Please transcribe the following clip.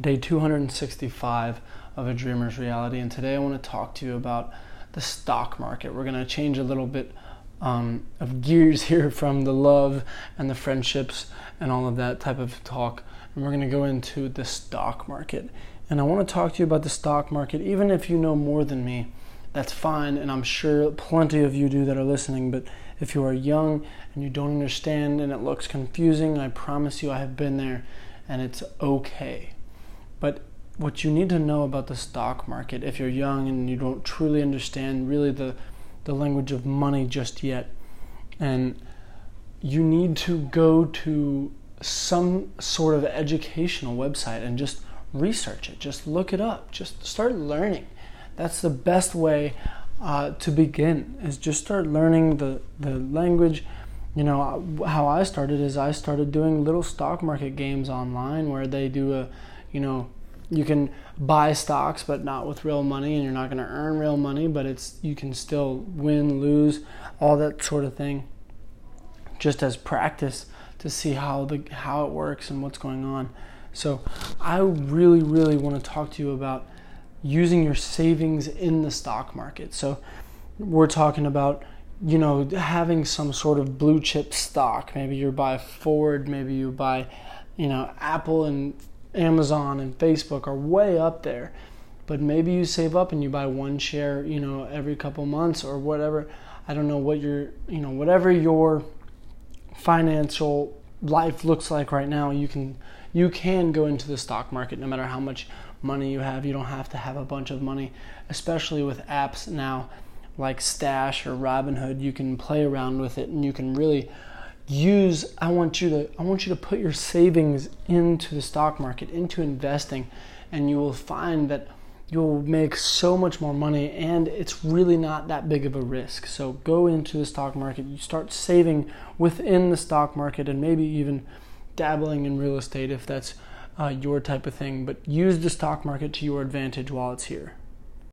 day 265 of a dreamer's reality and today i want to talk to you about the stock market. We're going to change a little bit um, of gears here from the love and the friendships and all of that type of talk and we're going to go into the stock market. And i want to talk to you about the stock market. Even if you know more than me that's fine and i'm sure plenty of you do that are listening but if you are young and you don't understand and it looks confusing i promise you i have been there and it's okay but what you need to know about the stock market, if you're young and you don't truly understand really the, the language of money just yet, and you need to go to some sort of educational website and just research it, just look it up, just start learning. That's the best way uh, to begin, is just start learning the, the language. You know, how I started is I started doing little stock market games online where they do a you know, you can buy stocks but not with real money and you're not going to earn real money, but it's you can still win, lose, all that sort of thing just as practice to see how the how it works and what's going on. So, I really really want to talk to you about using your savings in the stock market. So, we're talking about you know having some sort of blue chip stock. Maybe you buy Ford, maybe you buy you know Apple and Amazon and Facebook are way up there. But maybe you save up and you buy one share, you know, every couple months or whatever. I don't know what your, you know, whatever your financial life looks like right now, you can you can go into the stock market no matter how much money you have. You don't have to have a bunch of money, especially with apps now like Stash or Robinhood. You can play around with it and you can really use I want you to I want you to put your savings into the stock market, into investing, and you will find that you'll make so much more money and it's really not that big of a risk. So go into the stock market, you start saving within the stock market and maybe even dabbling in real estate if that's uh, your type of thing, but use the stock market to your advantage while it's here.